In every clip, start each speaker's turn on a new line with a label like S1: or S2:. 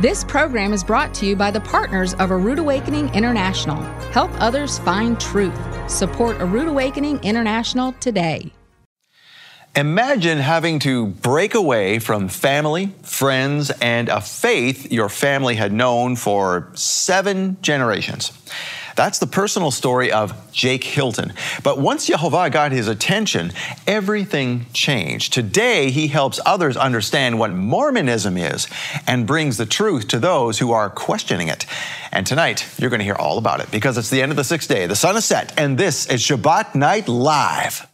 S1: This program is brought to you by the partners of A Rood Awakening International. Help others find truth. Support A Rood Awakening International today.
S2: Imagine having to break away from family, friends, and a faith your family had known for seven generations. That's the personal story of Jake Hilton. But once Yehovah got his attention, everything changed. Today, he helps others understand what Mormonism is and brings the truth to those who are questioning it. And tonight, you're going to hear all about it because it's the end of the sixth day. The sun is set, and this is Shabbat Night Live.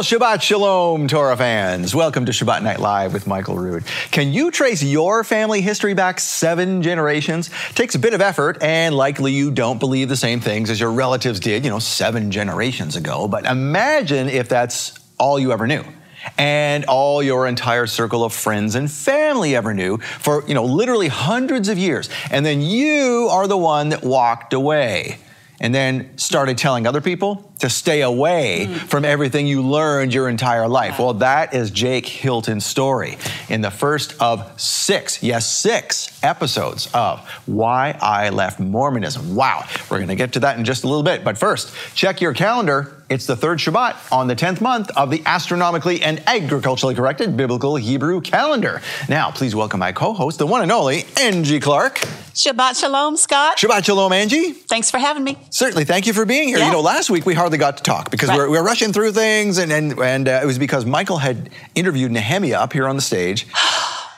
S2: Well, Shabbat Shalom, Torah fans. Welcome to Shabbat Night Live with Michael Rood. Can you trace your family history back seven generations? Takes a bit of effort, and likely you don't believe the same things as your relatives did, you know, seven generations ago. But imagine if that's all you ever knew. And all your entire circle of friends and family ever knew for, you know, literally hundreds of years. And then you are the one that walked away and then started telling other people to stay away from everything you learned your entire life. Well, that is Jake Hilton's story in the first of six, yes, six episodes of Why I Left Mormonism. Wow, we're going to get to that in just a little bit. But first, check your calendar. It's the third Shabbat on the 10th month of the astronomically and agriculturally corrected biblical Hebrew calendar. Now, please welcome my co host, the one and only Angie Clark.
S3: Shabbat Shalom, Scott.
S2: Shabbat Shalom, Angie.
S3: Thanks for having me.
S2: Certainly, thank you for being here.
S3: Yeah.
S2: You know, last week we hardly got to talk because
S3: Right.
S2: we're, we're rushing through things, and and, and uh, it was because Michael had interviewed Nehemiah up here on the stage.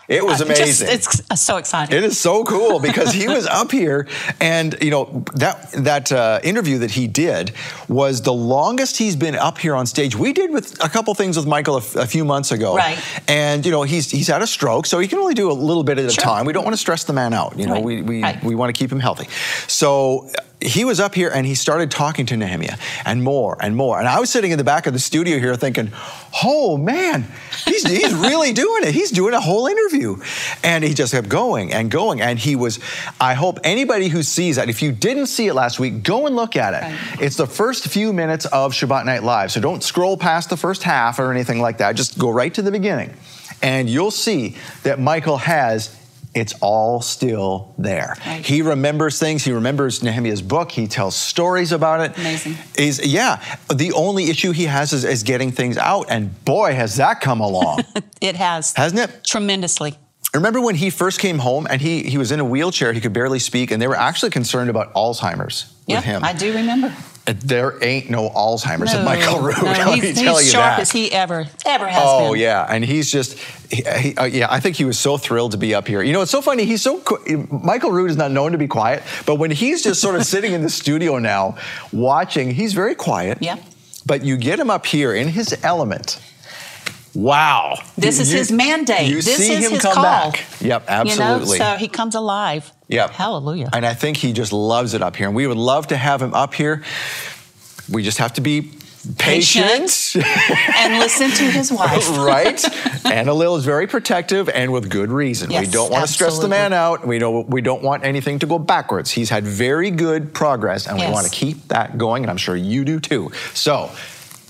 S2: It was
S3: Uh, just-
S2: amazing.
S3: it's uh, so exciting.
S2: It is so cool because he was up here, and you know that that uh, interview that he did was the longest he's been up here on stage. We did with a couple things with Michael a, f- a few months ago,
S3: Right.
S2: And you know he's he's had a stroke, so he can only do a little bit at a time. We don't want to stress the man out. You know,
S3: Right.
S2: we we,
S3: Right.
S2: we want to keep him healthy. So he was up here and he started talking to Nehemiah and more and more. And I was sitting in the back of the studio here thinking, oh man, he's, he's really doing it. He's doing a whole interview. And he just kept going and going. And he was, I hope anybody who sees that, if you didn't see it last week, go and look at it.
S3: Right.
S2: It's the first few minutes of Shabbat Night Live. So don't scroll past the first half or anything like that. Just go right to the beginning. And you'll see that Michael has it's all still there.
S3: Right.
S2: He remembers things. He remembers Nehemiah's book. He tells stories about it.
S3: Amazing.
S2: Is yeah. The only issue he has is, is getting things out, and boy, has that come along,
S3: it has
S2: hasn't it?
S3: tremendously.
S2: Remember when he first came home and he he was in a wheelchair. He could barely speak, and they were actually concerned about Alzheimer's
S3: Yeah,
S2: with him.
S3: I do remember.
S2: There ain't no Alzheimer's
S3: No,
S2: Michael Rood.
S3: no,
S2: let
S3: he's,
S2: me tell
S3: he's
S2: you
S3: sharp
S2: that.
S3: as he ever ever has
S2: Oh
S3: been.
S2: Oh yeah, and he's just, he, he- uh, yeah. I think he was so thrilled to be up here. You know, it's so funny. He's so qu- Michael Rood is not known to be quiet, but when he's just sort of sitting in the studio now, watching, he's very quiet.
S3: Yeah.
S2: But you get him up here in his element. Wow.
S3: This is
S2: You-
S3: his mandate.
S2: You
S3: This
S2: see
S3: is
S2: him
S3: his
S2: come
S3: call.
S2: back. Yep, absolutely.
S3: You know, so he comes alive.
S2: Yep.
S3: Hallelujah.
S2: And I think he just loves it up here. And we would love to have him up here. We just have to be patient.
S3: and listen to his wife.
S2: right? Anna Lil is very protective and with good reason. we don't want to stress the man out. We don't we don't want anything to go backwards. He's had very good progress and we want to keep that going and I'm sure you do too. So,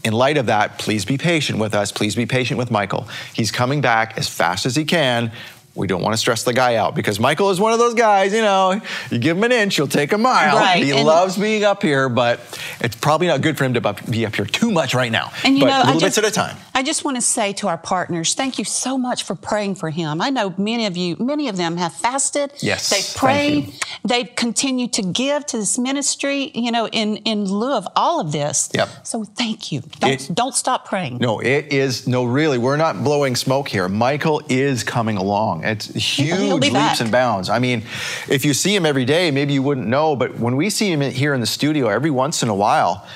S2: in light of that, please be patient with us. Please be patient with Michael. He's coming back as fast as he can. We don't want to stress the guy out because Michael is one of those guys, you know, you give him an inch, he'll take a mile.
S3: Right,
S2: He
S3: and-
S2: loves being up here, but it's probably not good for him to be up here too much right now.
S3: And you
S2: but
S3: know,
S2: little
S3: I
S2: bits at a time.
S3: I just want to say to our partners, thank you so much for praying for him. I know many of you, many of them have fasted.
S2: Yes,
S3: They've prayed. They've continued to give to this ministry, you know, in, in lieu of all of this.
S2: Yep.
S3: So thank you. Don't,
S2: It-
S3: don't stop praying.
S2: No, it is no. Really, we're not blowing smoke here. Michael is coming along. It's huge leaps
S3: back.
S2: and bounds. I mean, if you see him every day, maybe you wouldn't know. But when we see him here in the studio every once in a while,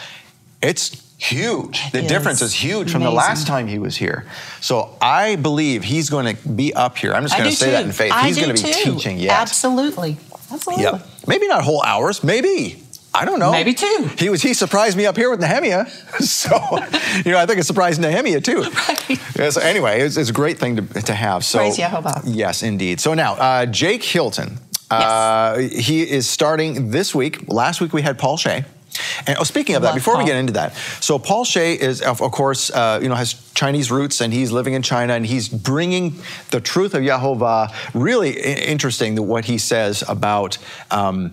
S2: it's huge. The
S3: It
S2: difference
S3: is
S2: is huge from the last time he was here. So I believe he's going to be up here. I'm just going to say
S3: too.
S2: that in faith.
S3: I
S2: he's going to be
S3: too.
S2: teaching yet.
S3: Absolutely. Absolutely.
S2: Yep. Maybe not whole hours. Maybe. I don't know.
S3: Maybe two.
S2: He was. He surprised me up here with Nehemiah. So, you know, I think it surprised Nehemiah too.
S3: Right.
S2: Yeah, so anyway, it's, it's a great thing to, to have. So,
S3: Praise Yehovah.
S2: Yes, indeed. So now, uh, Jake Hilton. Uh, he is starting this week. Last week we had Paul Shea. And oh, speaking of that,
S3: Love
S2: before we get into that, so Paul Shea is, of, of course, uh, you know, has Chinese roots, and he's living in China, and he's bringing the truth of Yehovah. Really interesting that what he says about. Um,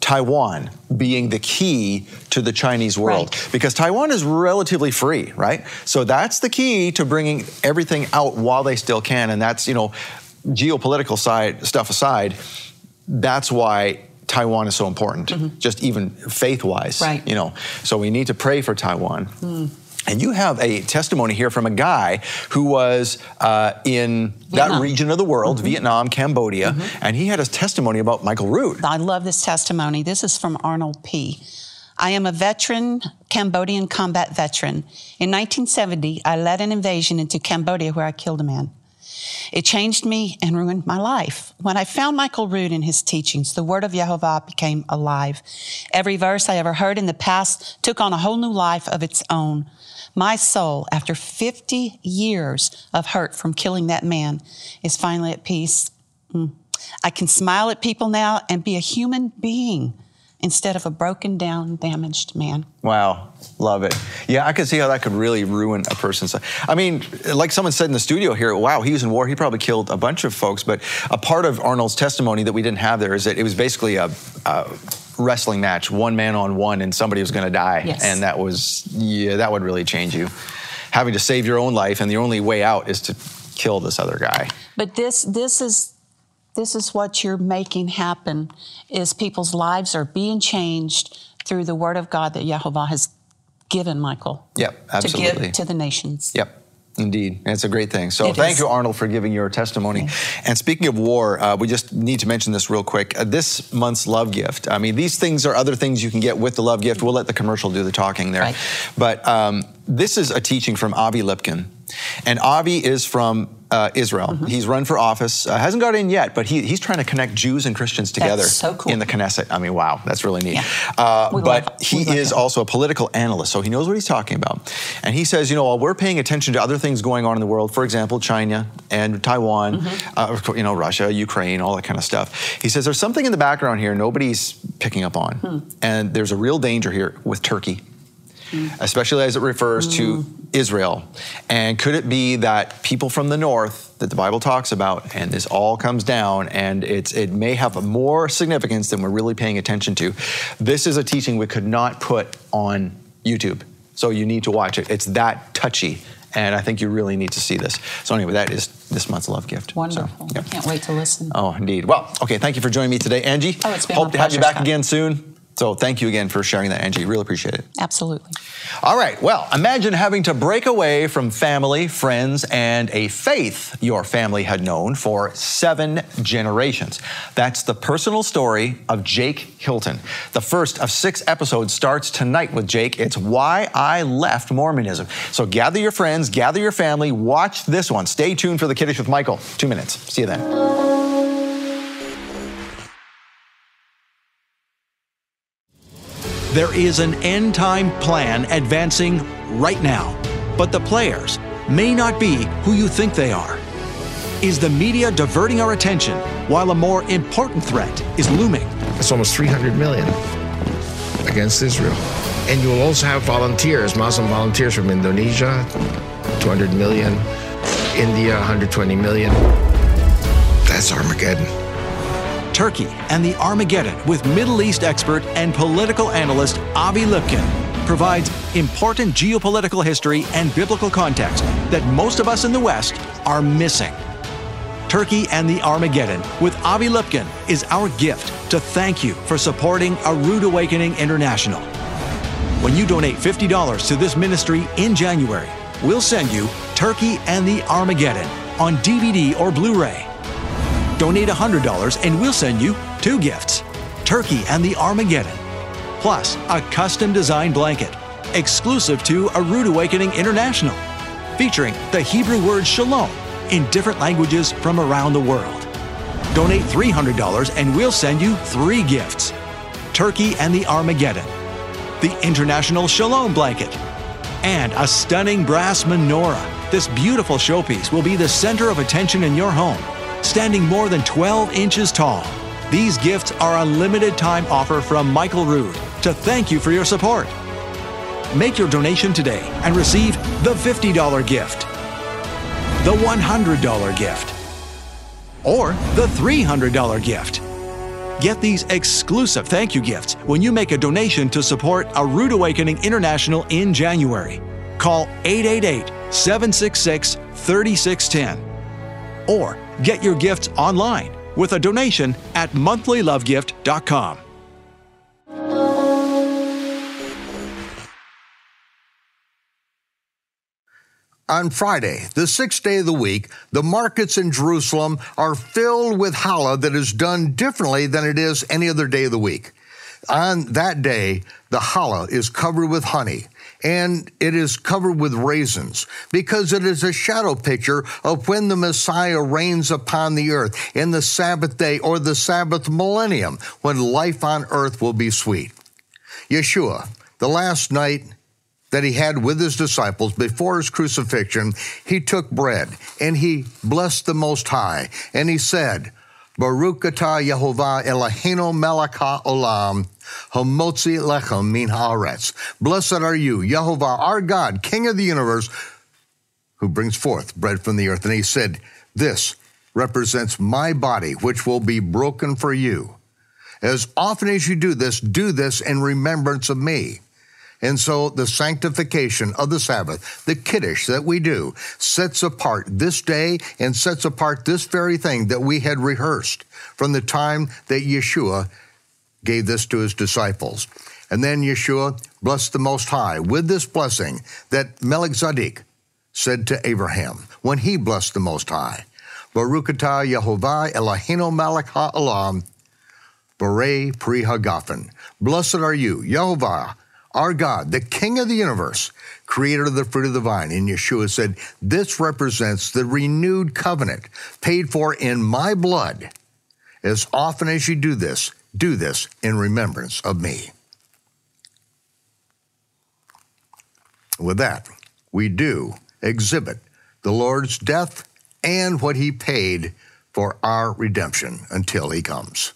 S2: Taiwan being the key to the Chinese world
S3: Right.
S2: because Taiwan is relatively free, right? So that's the key to bringing everything out while they still can, and that's you know, geopolitical side stuff aside, that's why Taiwan is so important, mm-hmm. just even faith-wise,
S3: Right.
S2: You know, so we need to pray for Taiwan. Hmm. And you have a testimony here from a guy who was uh, in that region of the world, mm-hmm. Vietnam, Cambodia, mm-hmm. and he had a testimony about Michael Rood.
S3: I love this testimony. This is from Arnold P. I am a veteran, Cambodian combat veteran. In 1970, I led an invasion into Cambodia where I killed a man. It changed me and ruined my life. When I found Michael Rood in his teachings, the word of Yehovah became alive. Every verse I ever heard in the past took on a whole new life of its own. My soul, after 50 years of hurt from killing that man, is finally at peace. Mm. I can smile at people now and be a human being instead of a broken down, damaged man.
S2: Wow, love it. Yeah, I can see how that could really ruin a person's life. I mean, like someone said in the studio here, wow, he was in war. He probably killed a bunch of folks. But a part of Arnold's testimony that we didn't have there is that it was basically a, a wrestling match, one man on one, and somebody was going to die.
S3: Yes.
S2: And that was, yeah, that would really change you. Having to save your own life, and the only way out is to kill this other guy.
S3: But this this is this is what you're making happen is people's lives are being changed through the word of God that Yehovah has given Michael.
S2: Yep, absolutely.
S3: To give to the nations.
S2: Yep. Indeed, and it's a great thing. So,
S3: It
S2: thank
S3: is.
S2: you, Arnold, for giving your testimony. And speaking of war, uh, we just need to mention this real quick. Uh, this month's love gift. I mean, these things are other things you can get with the love gift. We'll let the commercial do the talking there.
S3: Right.
S2: But um, this is a teaching from Avi Lipkin, and Avi is from uh, Israel.
S3: Mm-hmm.
S2: He's run for office. Uh, hasn't got in yet, but he, he's trying to connect Jews and Christians together
S3: so cool.
S2: in the Knesset. I mean, wow, that's really neat.
S3: Yeah.
S2: Uh, but
S3: love-
S2: he
S3: love
S2: is
S3: him.
S2: also a political analyst, so he knows what he's talking about. And he says, you know, while we're paying attention to other things going on in the world, for example, China and Taiwan,
S3: Mm-hmm.
S2: uh, you know, Russia, Ukraine, all that kind of stuff. He says there's something in the background here nobody's picking up on,
S3: Hmm.
S2: and there's a real danger here with Turkey. Especially as it refers to
S3: Hmm.
S2: Israel. And could it be that people from the north that the Bible talks about, and this all comes down, and it's, it may have more significance than we're really paying attention to? This is a teaching we could not put on YouTube. So you need to watch it. It's that touchy. And I think you really need to see this. So, anyway, that is this month's love gift. So,
S3: Wonderful.
S2: yep.
S3: I can't wait to listen.
S2: Oh, indeed. Well, okay, thank you for joining me today, Angie.
S3: Oh, it's been
S2: Hope to have you back
S3: Scott.
S2: again soon. So, thank you again for sharing that, Angie. Really appreciate it.
S3: Absolutely.
S2: All right. Well, imagine having to break away from family, friends, and a faith your family had known for seven generations. That's the personal story of Jake Hilton. The first of six episodes starts tonight with Jake. It's Why I Left Mormonism. So gather your friends, gather your family, watch this one. Stay tuned for the Kiddush with Michael. Two minutes. See you then.
S4: There is an end time plan advancing right now, but the players may not be who you think they are. Is the media diverting our attention while a more important threat is looming?
S5: It's almost 300 million against Israel. And you will also have volunteers, Muslim volunteers from Indonesia, 200 million, India, 120 million. That's Armageddon.
S4: Turkey and the Armageddon with Middle East expert and political analyst Avi Lipkin provides important geopolitical history and biblical context that most of us in the West are missing. Turkey and the Armageddon with Avi Lipkin is our gift to thank you for supporting A Rood Awakening International. When you donate $50 to this ministry in January, we'll send you Turkey and the Armageddon on DVD or Blu ray. Donate $100 and we'll send you two gifts Turkey and the Armageddon, plus a custom designed blanket. exclusive to A Awakening International, featuring the Hebrew word shalom in different languages from around the world. Donate $300 and we'll send you three gifts Turkey and the Armageddon, the International Shalom Blanket, and a stunning brass menorah. This beautiful showpiece will be the center of attention in your home, standing more than 12 inches tall. These gifts are a limited time offer from Michael Rood to thank you for your support. Make your donation today and receive the $50 gift, the $100 gift, or the $300 gift. Get these exclusive thank you gifts when you make a donation to support A Rood Awakening International in January. Call 888 766 3610 or get your gifts online with a donation at monthlylovegift.com.
S6: On Friday, the sixth day of the week, the markets in Jerusalem are filled with challah that is done differently than it is any other day of the week. On that day, the challah is covered with honey and it is covered with raisins because it is a shadow picture of when the Messiah reigns upon the earth in the Sabbath day or the Sabbath millennium when life on earth will be sweet. Yeshua, the last night that he had with his disciples before his crucifixion, he took bread and he blessed the Most High and he said, Baruch atah Yehovah Eloheinu melech haolam, hamotzi lechem min haaretz. Blessed are you, Yehovah, our God, King of the universe, who brings forth bread from the earth. And he said, This represents my body, which will be broken for you. As often as you do this, do this in remembrance of me. And so the sanctification of the Sabbath, the Kiddush that we do, sets apart this day and sets apart this very thing that we had rehearsed from the time that Yeshua gave this to his disciples. And then Yeshua blessed the Most High with this blessing that Melchizedek said to Abraham when he blessed the Most High. Baruch atah Yehovah Eloheinu melech ha'olam, Barei pri hagafen. Blessed are you, Yehovah, our God, the King of the universe, creator of the fruit of the vine. And Yeshua said, This represents the renewed covenant paid for in my blood. As often as you do this, do this in remembrance of me. With that, we do exhibit the Lord's death and what he paid for our redemption until he comes.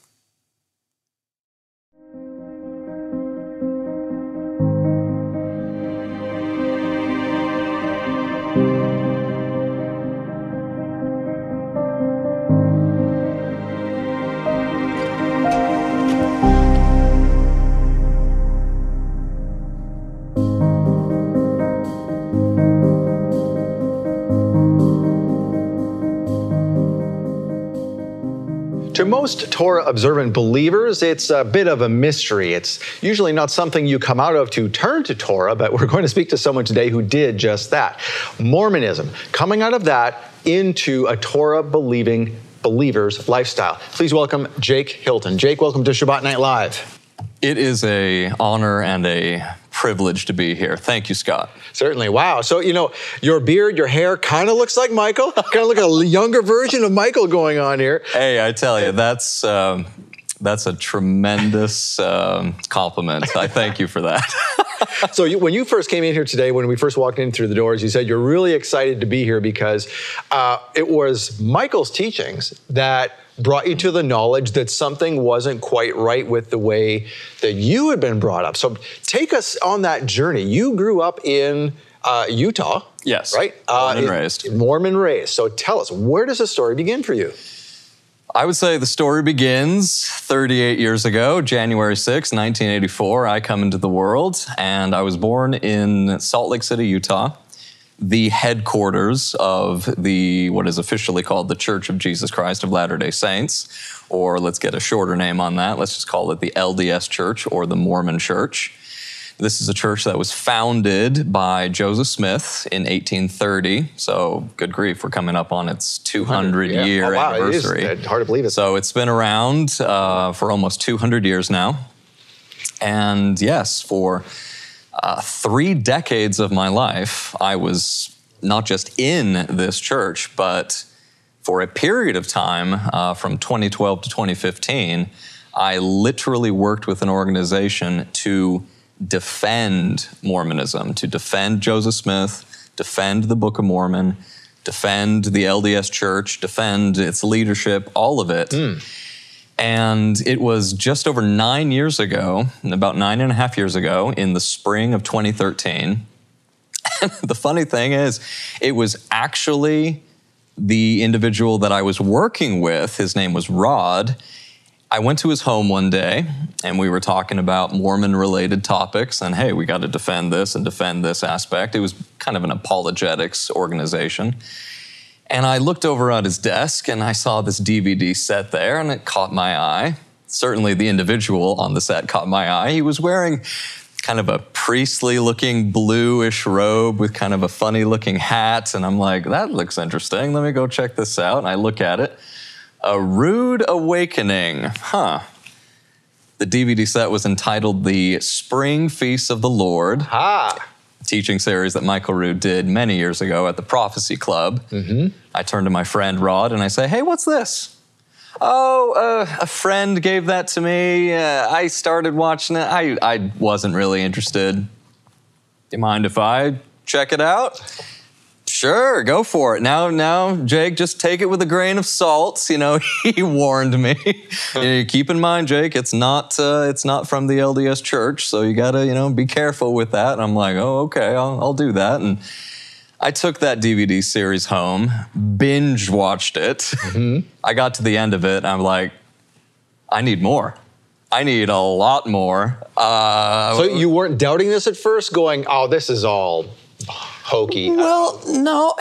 S2: To most Torah observant believers, it's a bit of a mystery. It's usually not something you come out of to turn to Torah, but we're going to speak to someone today who did just that. Mormonism, coming out of that into a Torah believing believer's lifestyle. Please welcome Jake Hilton. Jake, welcome to Shabbat Night Live.
S7: It is a honor and a privilege to be here. Thank you, Scott.
S2: Certainly. Wow. So, you know, your beard, your hair kind of looks like Michael. kind of look a younger version of Michael going on here.
S7: Hey, I tell you, that's. Um, that's a tremendous um, compliment. I thank you for that.
S2: so you, when you first came in here today, when we first walked in through the doors, you said you're really excited to be here because uh, it was Michael's teachings that brought you to the knowledge that something wasn't quite right with the way that you had been brought up. So take us on that journey. You grew up in uh, Utah.
S7: Yes.
S2: Right?
S7: Born and raised.
S2: Mormon raised. So tell us, where does the story begin for you?
S7: I would say the story begins 38 years ago, January 6, 1984. I come into the world, and I was born in Salt Lake City, Utah, the headquarters of the what is officially called the Church of Jesus Christ of Latter day Saints, or let's get a shorter name on that. Let's just call it the LDS Church or the Mormon Church. This is a church that was founded by Joseph Smith in 1830. So, good grief, we're coming up on its 200
S2: Yeah.
S7: year
S2: Oh, wow, it is.
S7: anniversary.
S2: Hard to believe it.
S7: So, it's been around uh, for almost 200 years now. And yes, for uh, three decades of my life, I was not just in this church, but for a period of time uh, from 2012 to 2015, I literally worked with an organization to defend Mormonism, to defend Joseph Smith, defend the Book of Mormon, defend the LDS Church, defend its leadership, all of it. And it was just over nine years ago, about nine and a half years ago, in the spring of 2013. the funny thing is, it was actually the individual that I was working with. His name was Rod. I went to his home one day and we were talking about Mormon related topics. And hey, we got to defend this and defend this aspect. It was kind of an apologetics organization. And I looked over at his desk and I saw this DVD set there and it caught my eye. Certainly, the individual on the set caught my eye. He was wearing kind of a priestly looking bluish robe with kind of a funny looking hat. And I'm like, that looks interesting. Let me go check this out. And I look at it. A Rood Awakening. Huh. The DVD set was entitled The Spring Feast of the Lord
S8: Ah,
S7: teaching series that Michael Rood did many years ago at the Prophecy Club. I turn to my friend Rod and I say, Hey, what's this? Oh, uh, a friend gave that to me. Uh, I started watching it. I, I wasn't really interested. Do you mind if I check it out? Sure, go for it. Now, now, Jake, just take it with a grain of salt. You know, he warned me. You know, keep in mind, Jake, it's not uh, it's not from the LDS Church, so you gotta you know be careful with that. And I'm like, oh, okay, I'll, I'll do that. And I took that DVD series home, binge watched it. I got to the end of it, and I'm like, I need more. I need a lot more. Uh,
S8: so you weren't doubting this at first, going, "Oh, this is all hokey."
S7: Well, no.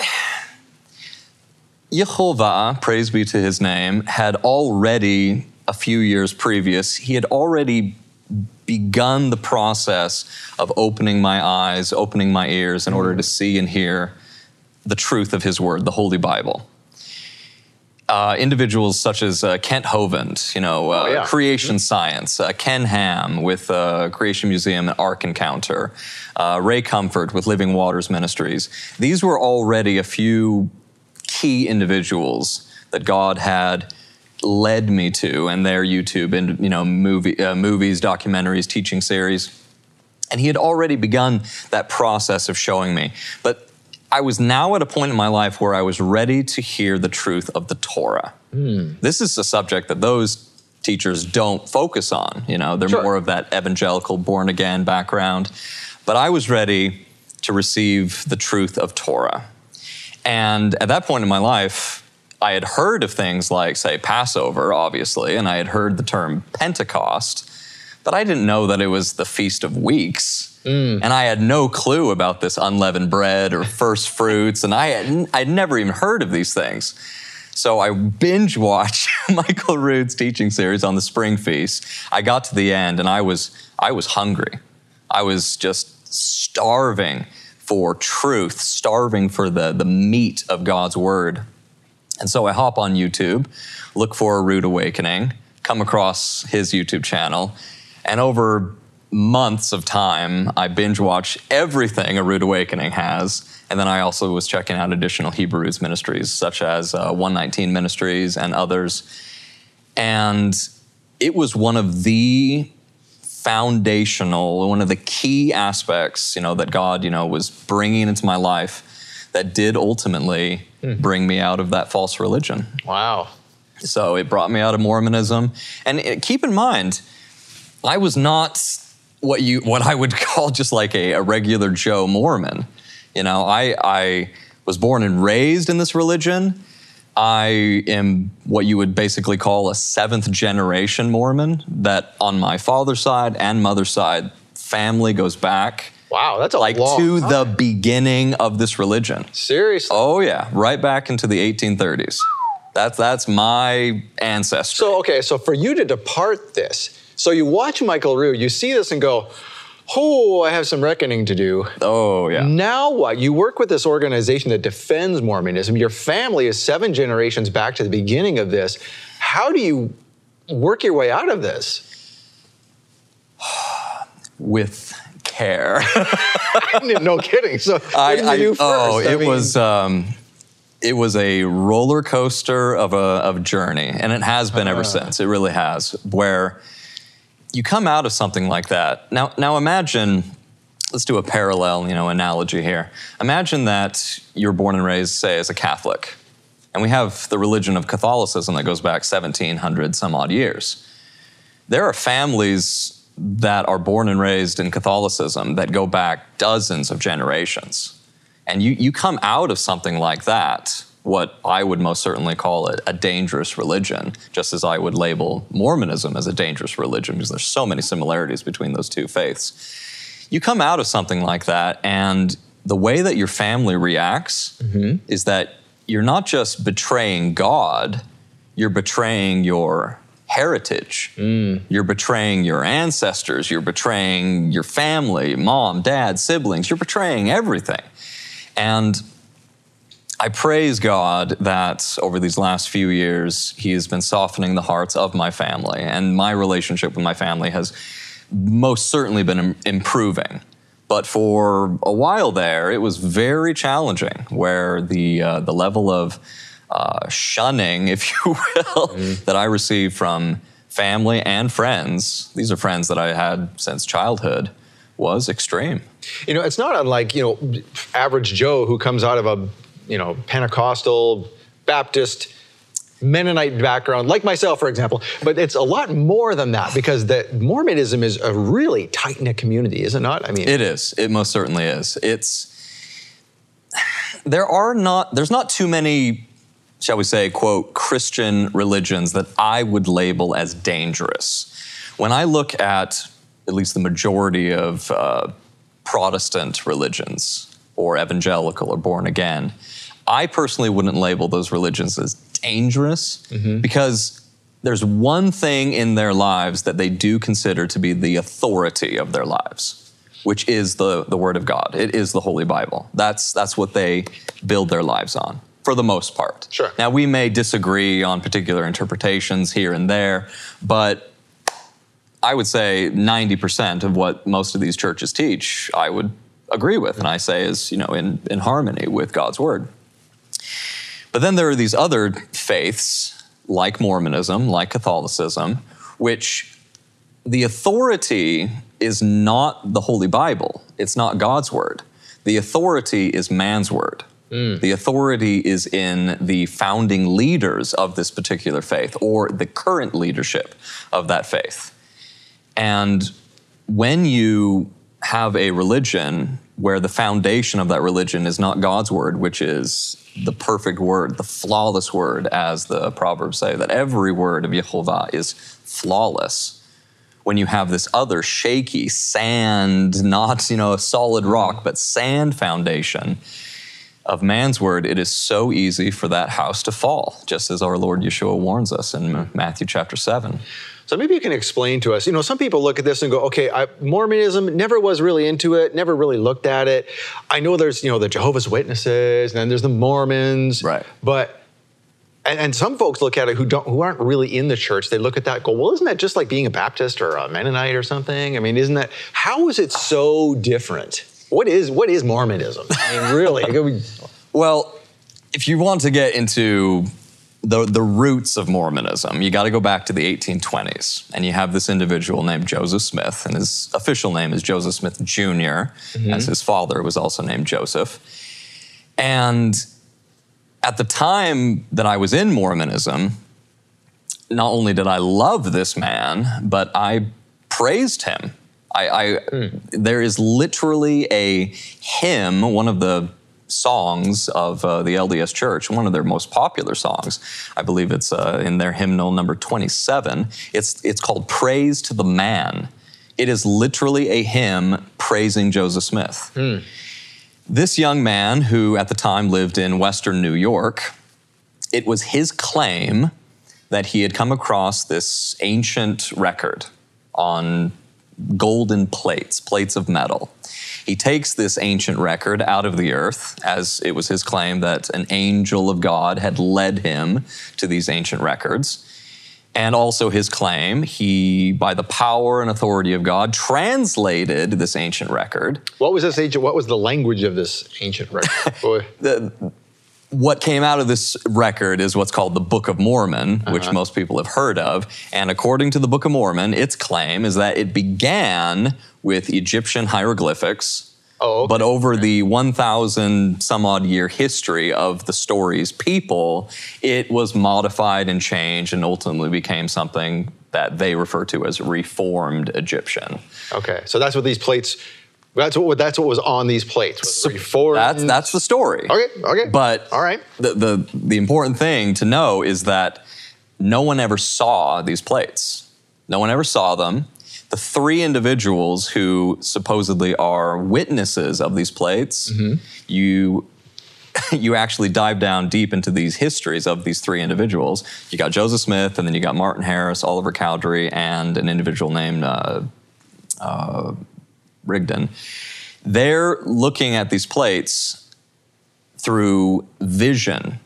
S7: Yehovah, praise be to his name, had already, a few years previous, he had already begun the process of opening my eyes, opening my ears in order to see and hear the truth of his word, the Holy Bible. Uh, individuals such as uh, Kent Hovind, you know, uh,
S8: yeah.
S7: creation science, uh, Ken Ham with uh, Creation Museum and Ark Encounter, uh, Ray Comfort with Living Waters Ministries. These were already a few key individuals that God had led me to, and their YouTube and you know movie, uh, movies, documentaries, teaching series, and He had already begun that process of showing me, but. I was now at a point in my life where I was ready to hear the truth of the Torah. Hmm. This is a subject that those teachers don't focus on. You know, they're
S8: Sure.
S7: more of that evangelical, born again background. But I was ready to receive the truth of Torah. And at that point in my life, I had heard of things like, say, Passover, obviously, and I had heard the term Pentecost, but I didn't know that it was the Feast of Weeks. Mm. And I had no clue about this unleavened bread or first fruits, and I had I'd never even heard of these things. So I binge watched Michael Rood's teaching series on the spring feast. I got to the end and I was I was hungry. I was just starving for truth, starving for the, the meat of God's word. And so I hop on YouTube, look for a Rood Awakening, come across his YouTube channel, and over months of time, I binge watch everything a Rood Awakening has. And then I also was checking out additional Hebrews ministries, such as uh, 119 Ministries and others. And it was one of the foundational, one of the key aspects, you know, that God, you know, was bringing into my life that did ultimately bring me out of that false religion.
S8: wow.
S7: So it brought me out of Mormonism. And it, keep in mind, I was not what you what I would call just like a, a regular Joe Mormon. You know, I I was born and raised in this religion. I am what you would basically call a seventh generation Mormon. That on my father's side and mother's side, family goes back
S8: Wow, that's a
S7: like
S8: long
S7: to
S8: time.
S7: the beginning of this religion.
S8: Seriously.
S7: Oh yeah, right back into the 1830s. That's that's my ancestry.
S8: So okay, so for you to depart this, so you watch Michael Rood, you see this and go, "Oh, I have some reckoning to do."
S7: oh yeah.
S8: Now what? You work with this organization that defends Mormonism. Your family is seven generations back to the beginning of this. How do you work your way out of this?
S7: with care.
S8: no kidding. So
S7: I,
S8: you
S7: I-
S8: first?
S7: oh,
S8: I
S7: it
S8: mean-
S7: was um, it was a roller coaster of a of journey, and it has been
S8: Ah.
S7: ever since. It really has. Where you come out of something like that. Now, now imagine. Let's do a parallel, you know, analogy here. Imagine that you're born and raised, say, as a Catholic, and we have the religion of Catholicism that goes back 1700 some odd years. There are families that are born and raised in Catholicism that go back dozens of generations. And you, you come out of something like that, what I would most certainly call it a dangerous religion, just as I would label Mormonism as a dangerous religion, because there's so many similarities between those two faiths. You come out of something like that, and the way that your family reacts mm-hmm. is that you're not just betraying God, you're betraying your heritage. Mm. You're betraying your ancestors. You're betraying your family, mom, dad, siblings. You're betraying everything. And I praise God that over these last few years, He has been softening the hearts of my family. And my relationship with my family has most certainly been improving. But for a while there, it was very challenging, where the, uh, the level of uh, shunning, if you will, that I received from family and friends, these are friends that I had since childhood, was extreme.
S8: You know, it's not unlike, you know, average Joe who comes out of a, you know, Pentecostal, Baptist, Mennonite background, like myself, for example. But it's a lot more than that because the Mormonism is a really tight knit community, is it not? I mean,
S7: It is. It most certainly is. It's there are not there's not too many shall we say quote Christian religions that I would label as dangerous. When I look at at least the majority of uh, Protestant religions or evangelical or born again, I personally wouldn't label those religions as dangerous mm-hmm. because there's one thing in their lives that they do consider to be the authority of their lives, which is the, the Word of God. It is the Holy Bible. That's, that's what they build their lives on, for the most part.
S8: Sure.
S7: Now, we may disagree on particular interpretations here and there, but I would say 90% of what most of these churches teach, I would agree with, and I say is, you know, in, in harmony with God's Word. But then there are these other faiths, like Mormonism, like Catholicism, which the authority is not the Holy Bible. It's not God's word. The authority is man's word. Mm. The authority is in the founding leaders of this particular faith or the current leadership of that faith. And when you have a religion where the foundation of that religion is not God's word, which is the perfect word, the flawless word, as the Proverbs say, that every word of Yehovah is flawless. When you have this other shaky sand, not you know a solid rock, but sand foundation of man's word, it is so easy for that house to fall, just as our Lord Yeshua warns us in Matthew chapter seven.
S8: So maybe you can explain to us. You know, some people look at this and go, "Okay, I, Mormonism never was really into it, never really looked at it." I know there's, you know, the Jehovah's Witnesses, and then there's the Mormons,
S7: Right.
S8: But and, and some folks look at it who don't, who aren't really in the church. They look at that, and go, "Well, isn't that just like being a Baptist or a Mennonite or something?" I mean, isn't that how is it so different? What is what is Mormonism? I mean, really?
S7: Well, if you want to get into the, the roots of Mormonism, you got to go back to the 1820s. And you have this individual named Joseph Smith, and his official name is Joseph Smith Jr., mm-hmm. as his father was also named Joseph. And at the time that I was in Mormonism, not only did I love this man, but I praised him. I, I hmm. there is literally a hymn, one of the songs of uh, the LDS Church, one of their most popular songs. I believe it's uh, in their hymnal number 27. It's it's called "Praise to the Man." It is literally a hymn praising Joseph Smith. This young man, who at the time lived in Western New York, it was his claim that he had come across this ancient record on golden plates, plates of metal. He takes this ancient record out of the earth, as it was his claim that an angel of God had led him to these ancient records. And also his claim, he, by the power and authority of God, translated this ancient record.
S2: What was this ancient? What was the language of this ancient record? Boy.
S7: The, what came out of this record is what's called the Book of Mormon, which
S2: Uh-huh.
S7: most people have heard of. And according to the Book of Mormon, its claim is that it began with Egyptian hieroglyphics.
S2: Oh, okay.
S7: But over the 1,000 some odd year history of the story's people, it was modified and changed and ultimately became something that they refer to as Reformed Egyptian.
S2: Okay, so that's what these plates. That's what that's what was on these plates. Reformed.
S7: That's that's the story.
S2: Okay, okay.
S7: But
S2: All right.
S7: The, the the important thing to know is that no one ever saw these plates. No one ever saw them. The three individuals who supposedly are witnesses of these plates,
S2: Mm-hmm.
S7: you you actually dive down deep into these histories of these three individuals. You got Joseph Smith, and then you got Martin Harris, Oliver Cowdery, and an individual named uh, uh, Rigdon. They're looking at these plates through vision.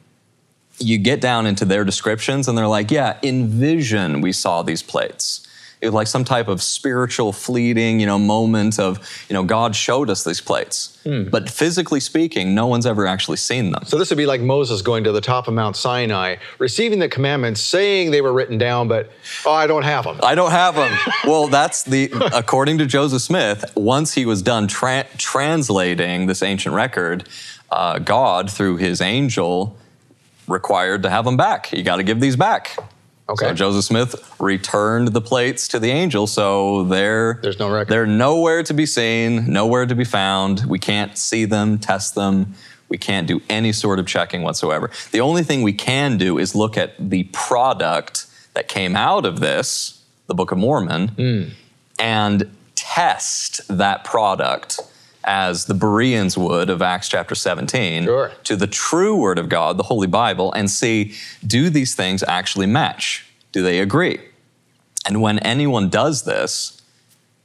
S7: You get down into their descriptions, and they're like, "Yeah, in vision we saw these plates." Like some type of spiritual, fleeting, you know, moment of, you know, God showed us these plates. But physically speaking, no one's ever actually seen them.
S2: So this would be like Moses going to the top of Mount Sinai, receiving the commandments, saying they were written down, but oh, I don't have them.
S7: I don't have them. well, that's the according to Joseph Smith. Once he was done tra- translating this ancient record, uh, God through His angel required to have them back. You got to give these back.
S2: Okay.
S7: So Joseph Smith returned the plates to the angel, so they're
S2: There's no record.
S7: They're nowhere to be seen, nowhere to be found. We can't see them, test them. We can't do any sort of checking whatsoever. The only thing we can do is look at the product that came out of this, the Book of Mormon,
S2: Hmm.
S7: and test that product as the Bereans would of Acts chapter 17
S2: Sure.
S7: to the true Word of God, the Holy Bible, and see do these things actually match? Do they agree? And when anyone does this,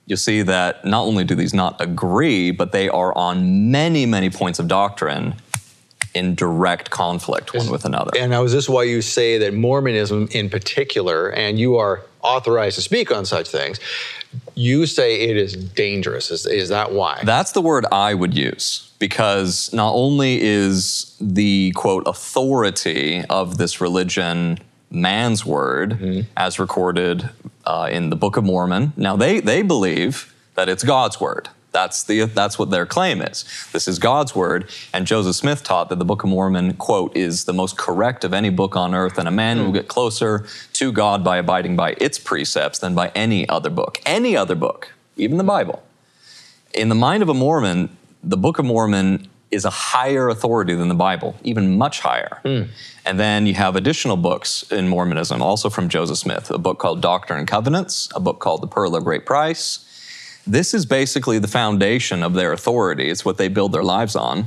S7: you'll see that not only do these not agree, but they are on many, many points of doctrine in direct conflict one with another.
S2: And now, is this why you say that Mormonism in particular, and you are authorized to speak on such things, you say it is dangerous? Is, is that why?
S7: That's the word I would use because not only is the quote authority of this religion man's word as recorded uh, in the Book of Mormon. Now they they believe that it's God's word. That's the that's what their claim is. This is God's word, and Joseph Smith taught that the Book of Mormon quote is the most correct of any book on earth, and a man will hmm. get closer to God by abiding by its precepts than by any other book. Any other book, even the Bible in the mind of a Mormon, the Book of Mormon is a higher authority than the Bible, even much higher. Hmm. And then you have additional books in Mormonism, also from Joseph Smith, a book called Doctrine and Covenants, a book called The Pearl of Great Price. This is basically the foundation of their authority. It's what they build their lives on.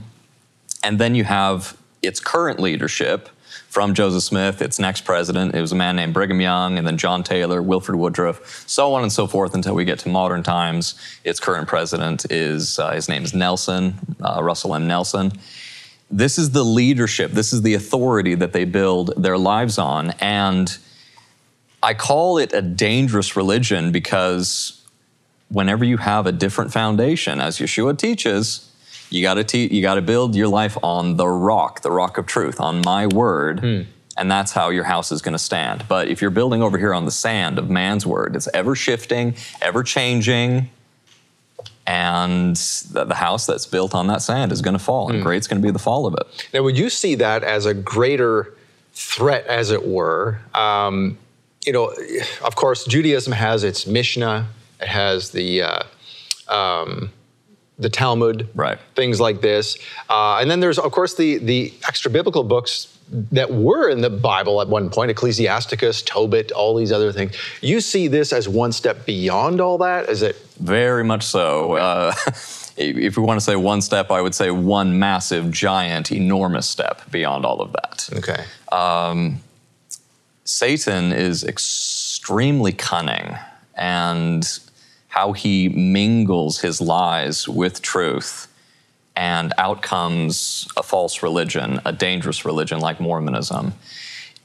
S7: And then you have its current leadership from Joseph Smith, its next president. It was a man named Brigham Young, and then John Taylor, Wilford Woodruff, so on and so forth until we get to modern times. Its current president is, uh, his name is Nelson, uh, Russell M. Nelson. This is the leadership, this is the authority that they build their lives on. And I call it a dangerous religion because whenever you have a different foundation, as Yeshua teaches, you got to te- you got to build your life on the rock, the rock of truth, on my word, and that's how your house is going to stand. But if you're building over here on the sand of man's word, it's ever shifting, ever changing, and the, the house that's built on that sand is going to fall, and great's going to be the fall of it.
S2: Now, would you see that as a greater threat, as it were? Um, you know, of course, Judaism has its Mishnah, it has the uh, um, the Talmud,
S7: Right.
S2: Things like this, uh, and then there's of course the the extra biblical books that were in the Bible at one point, Ecclesiasticus, Tobit, all these other things. You see this as one step beyond all that? Is it?
S7: Very much so. Uh, if we want to say one step, I would say one massive, giant, enormous step beyond all of that.
S2: Okay.
S7: Satan is extremely cunning, and how he mingles his lies with truth, and out comes a false religion, a dangerous religion like Mormonism.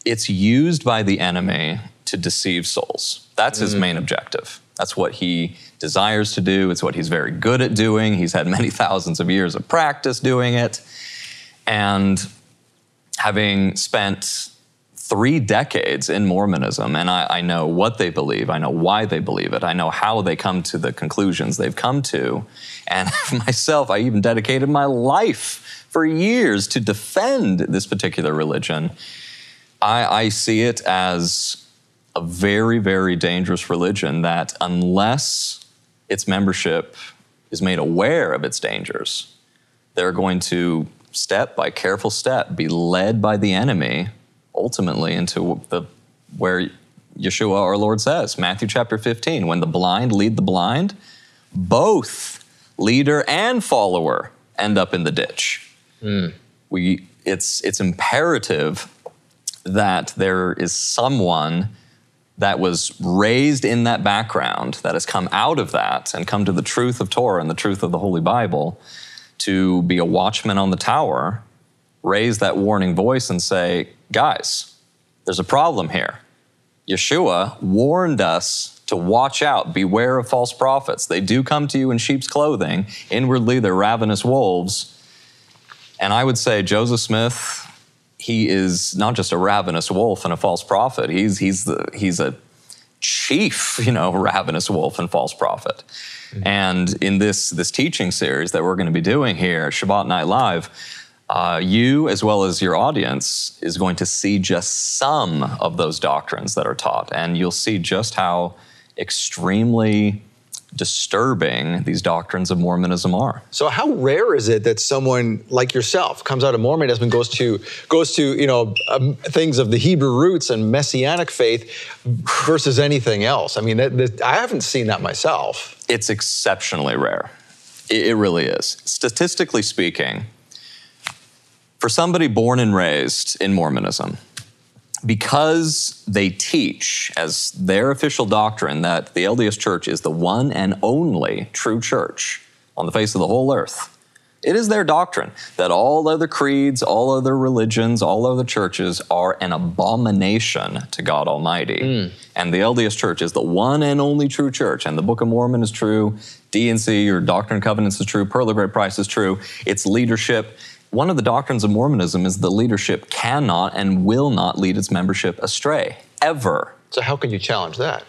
S7: It's used by the enemy to deceive souls. That's his mm. main objective. That's what he desires to do. It's what he's very good at doing. He's had many thousands of years of practice doing it. And having spent three decades in Mormonism, and I, I, know what they believe, I know why they believe it, I know how they come to the conclusions they've come to. And myself, I even dedicated my life for years to defend this particular religion. I, I see it as a very, very dangerous religion that, unless its membership is made aware of its dangers, they're going to step by careful step be led by the enemy ultimately into the where Yeshua our Lord says, Matthew chapter 15, when the blind lead the blind, both leader and follower end up in the ditch. Mm. We, it's, it's imperative that there is someone that was raised in that background, that has come out of that and come to the truth of Torah and the truth of the Holy Bible to be a watchman on the tower, raise that warning voice and say, guys, there's a problem here. Yeshua warned us to watch out, beware of false prophets. They do come to you in sheep's clothing. Inwardly, they're ravenous wolves. And I would say Joseph Smith, he is not just a ravenous wolf and a false prophet. He's, he's, the, he's a chief, you know, ravenous wolf and false prophet. Mm-hmm. And in this, this teaching series that we're going to be doing here, Shabbat Night Live, uh, you, as well as your audience, is going to see just some of those doctrines that are taught. And you'll see just how extremely disturbing these doctrines of Mormonism are.
S8: So how rare is it that someone like yourself comes out of Mormonism and goes to goes to you know um, things of the Hebrew roots and Messianic faith versus anything else? I mean, that, that, I haven't seen that myself.
S7: It's exceptionally rare. It, it really is. Statistically speaking, for somebody born and raised in Mormonism, because they teach as their official doctrine that the LDS Church is the one and only true church on the face of the whole earth. It is their doctrine that all other creeds, all other religions, all other churches are an abomination to God Almighty. Mm. And the LDS Church is the one and only true church. And the Book of Mormon is true, D&C or Doctrine and Covenants is true, Pearl of Great Price is true, its leadership one of the doctrines of Mormonism is the leadership cannot and will not lead its membership astray, ever.
S8: So how can you challenge that?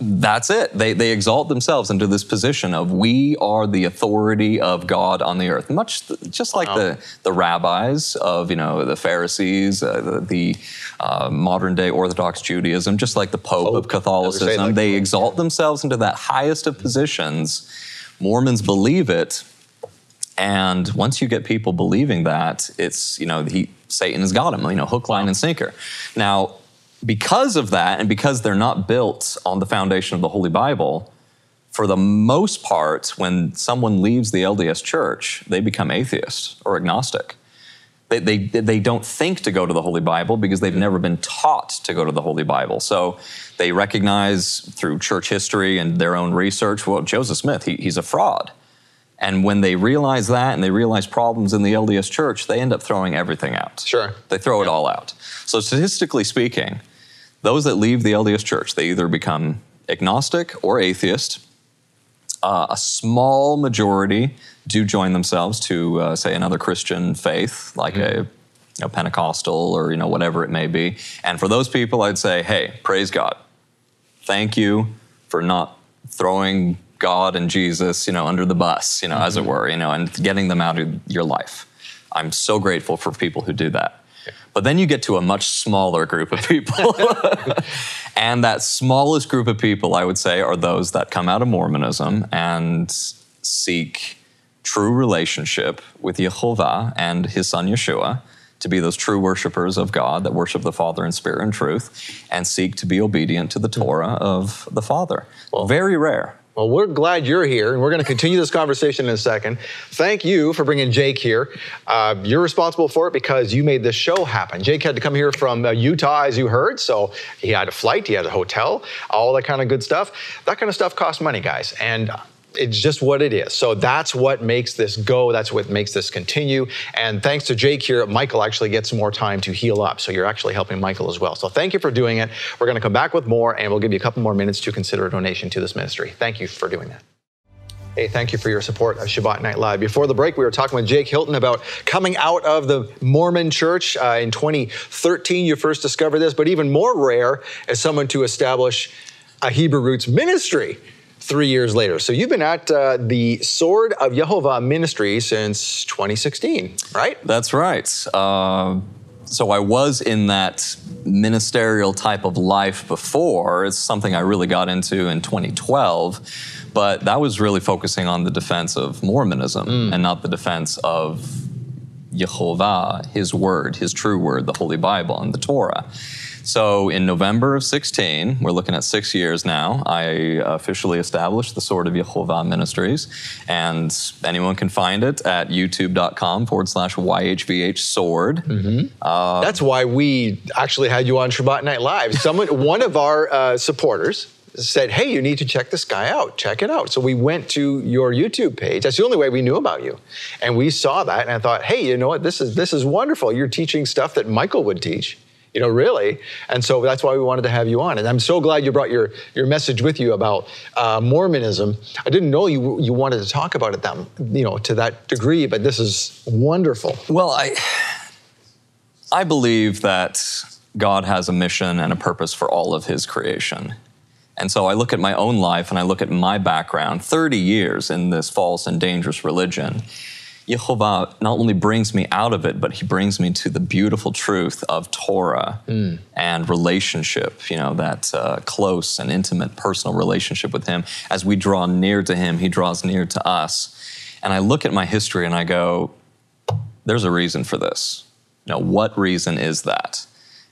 S7: That's it. They, they exalt themselves into this position of we are the authority of God on the earth, much th- just like wow. the, the rabbis of you know the Pharisees, uh, the, the uh, modern day Orthodox Judaism, just like the Pope, Pope. of Catholicism. Like they exalt themselves into that highest of positions. Mormons believe it, and once you get people believing that, it's, you know, he, Satan has got him, you know, hook, line, and sinker. Now, because of that, and because they're not built on the foundation of the Holy Bible, for the most part, when someone leaves the LDS church, they become atheist or agnostic. They, they, they don't think to go to the Holy Bible because they've never been taught to go to the Holy Bible. So they recognize through church history and their own research, well, Joseph Smith, he, he's a fraud. And when they realize that and they realize problems in the LDS church, they end up throwing everything out.
S8: Sure.
S7: They throw it all out. So, statistically speaking, those that leave the LDS church, they either become agnostic or atheist. Uh, a small majority do join themselves to, uh, say, another Christian faith, like mm-hmm. a you know, Pentecostal or you know whatever it may be. And for those people, I'd say, hey, praise God. Thank you for not throwing God and Jesus, you know, under the bus, you know, mm-hmm. as it mm-hmm. were, you know, and getting them out of your life. I'm so grateful for people who do that. But then you get to a much smaller group of people. and that smallest group of people, I would say, are those that come out of Mormonism and seek true relationship with Jehovah and his son Yeshua to be those true worshipers of God that worship the Father in spirit and truth and seek to be obedient to the Torah of the Father. Well, Very rare.
S8: Well, we're glad you're here, and we're going to continue this conversation in a second. Thank you for bringing Jake here. Uh, you're responsible for it because you made this show happen. Jake had to come here from uh, Utah, as you heard, so he had a flight, he had a hotel, all that kind of good stuff. That kind of stuff costs money, guys. And
S2: it's just what it is. So that's what makes this go. That's what makes this continue. And thanks to Jake here, Michael actually gets more time to heal up. So you're actually helping Michael as well. So thank you for doing it. We're going to come back with more and we'll give you a couple more minutes to consider a donation to this ministry. Thank you for doing that. Hey, thank you for your support of Shabbat Night Live. Before the break, we were talking with Jake Hilton about coming out of the Mormon church. Uh, in 2013, you first discovered this, but even more rare as someone to establish a Hebrew Roots ministry three years later. So you've been at uh, the Sword of Yehovah ministry since 2016, right?
S7: That's right. Uh, so I was in that ministerial type of life before. It's something I really got into in 2012 but that was really focusing on the defense of Mormonism mm. and not the defense of Yehovah, his word, his true word, the Holy Bible, and the Torah. So in November of 16, we're looking at six years now, I officially established the Sword of Yehovah Ministries. And anyone can find it at youtube.com forward slash YHVH Sword. Mm-hmm.
S2: Uh, That's why we actually had you on Shabbat Night Live. Someone, one of our uh, supporters, said, Hey, you need to check this guy out. Check it out. So we went to your YouTube page. That's the only way we knew about you. And we saw that and I thought, hey, you know what? This is this is wonderful. You're teaching stuff that Michael would teach. You know, really. And so that's why we wanted to have you on. And I'm so glad you brought your, your message with you about uh, Mormonism. I didn't know you, you wanted to talk about it that, you know, to that degree, but this is wonderful.
S7: Well, I, I believe that God has a mission and a purpose for all of his creation. And so I look at my own life and I look at my background 30 years in this false and dangerous religion. Yehovah not only brings me out of it, but he brings me to the beautiful truth of Torah mm. and relationship, you know, that uh, close and intimate personal relationship with him. As we draw near to him, he draws near to us. And I look at my history and I go, there's a reason for this. Now, what reason is that?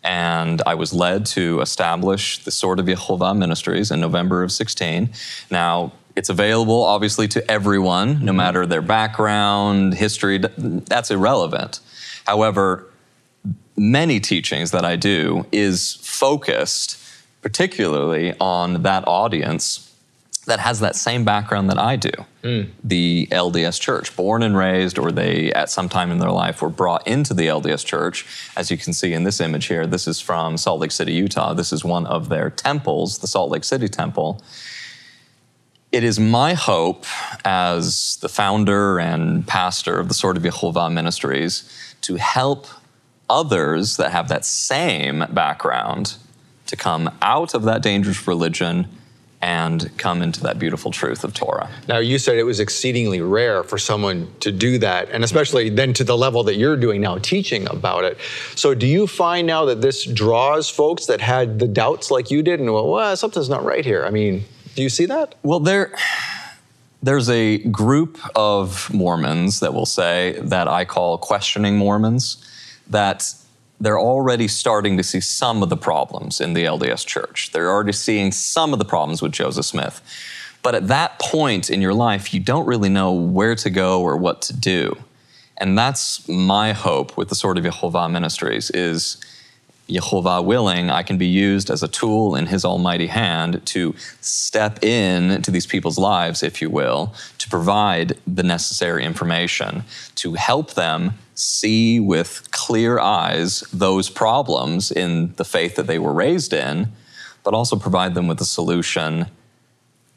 S7: and I was led to establish the Sword of Yehovah Ministries in November of 16. Now, it's available obviously to everyone, no mm-hmm. matter their background, history, that's irrelevant. However, many teachings that I do is focused particularly on that audience that has that same background that I do. Mm. The LDS church, born and raised, or they at some time in their life were brought into the LDS church. As you can see in this image here, this is from Salt Lake City, Utah. This is one of their temples, the Salt Lake City Temple. It is my hope as the founder and pastor of the Sword of Yehovah Ministries to help others that have that same background to come out of that dangerous religion and come into that beautiful truth of Torah.
S2: Now, you said it was exceedingly rare for someone to do that, and especially then to the level that you're doing now, teaching about it. So, do you find now that this draws folks that had the doubts like you did and, well, well something's not right here? I mean, do you see that?
S7: Well, there. There's a group of Mormons that will say that I call questioning Mormons that they're already starting to see some of the problems in the LDS church. They're already seeing some of the problems with Joseph Smith. But at that point in your life, you don't really know where to go or what to do. And that's my hope with the Sword of Yehovah Ministries is Yehovah willing, I can be used as a tool in His almighty hand to step in to these people's lives, if you will, to provide the necessary information, to help them see with clear eyes those problems in the faith that they were raised in, but also provide them with a solution.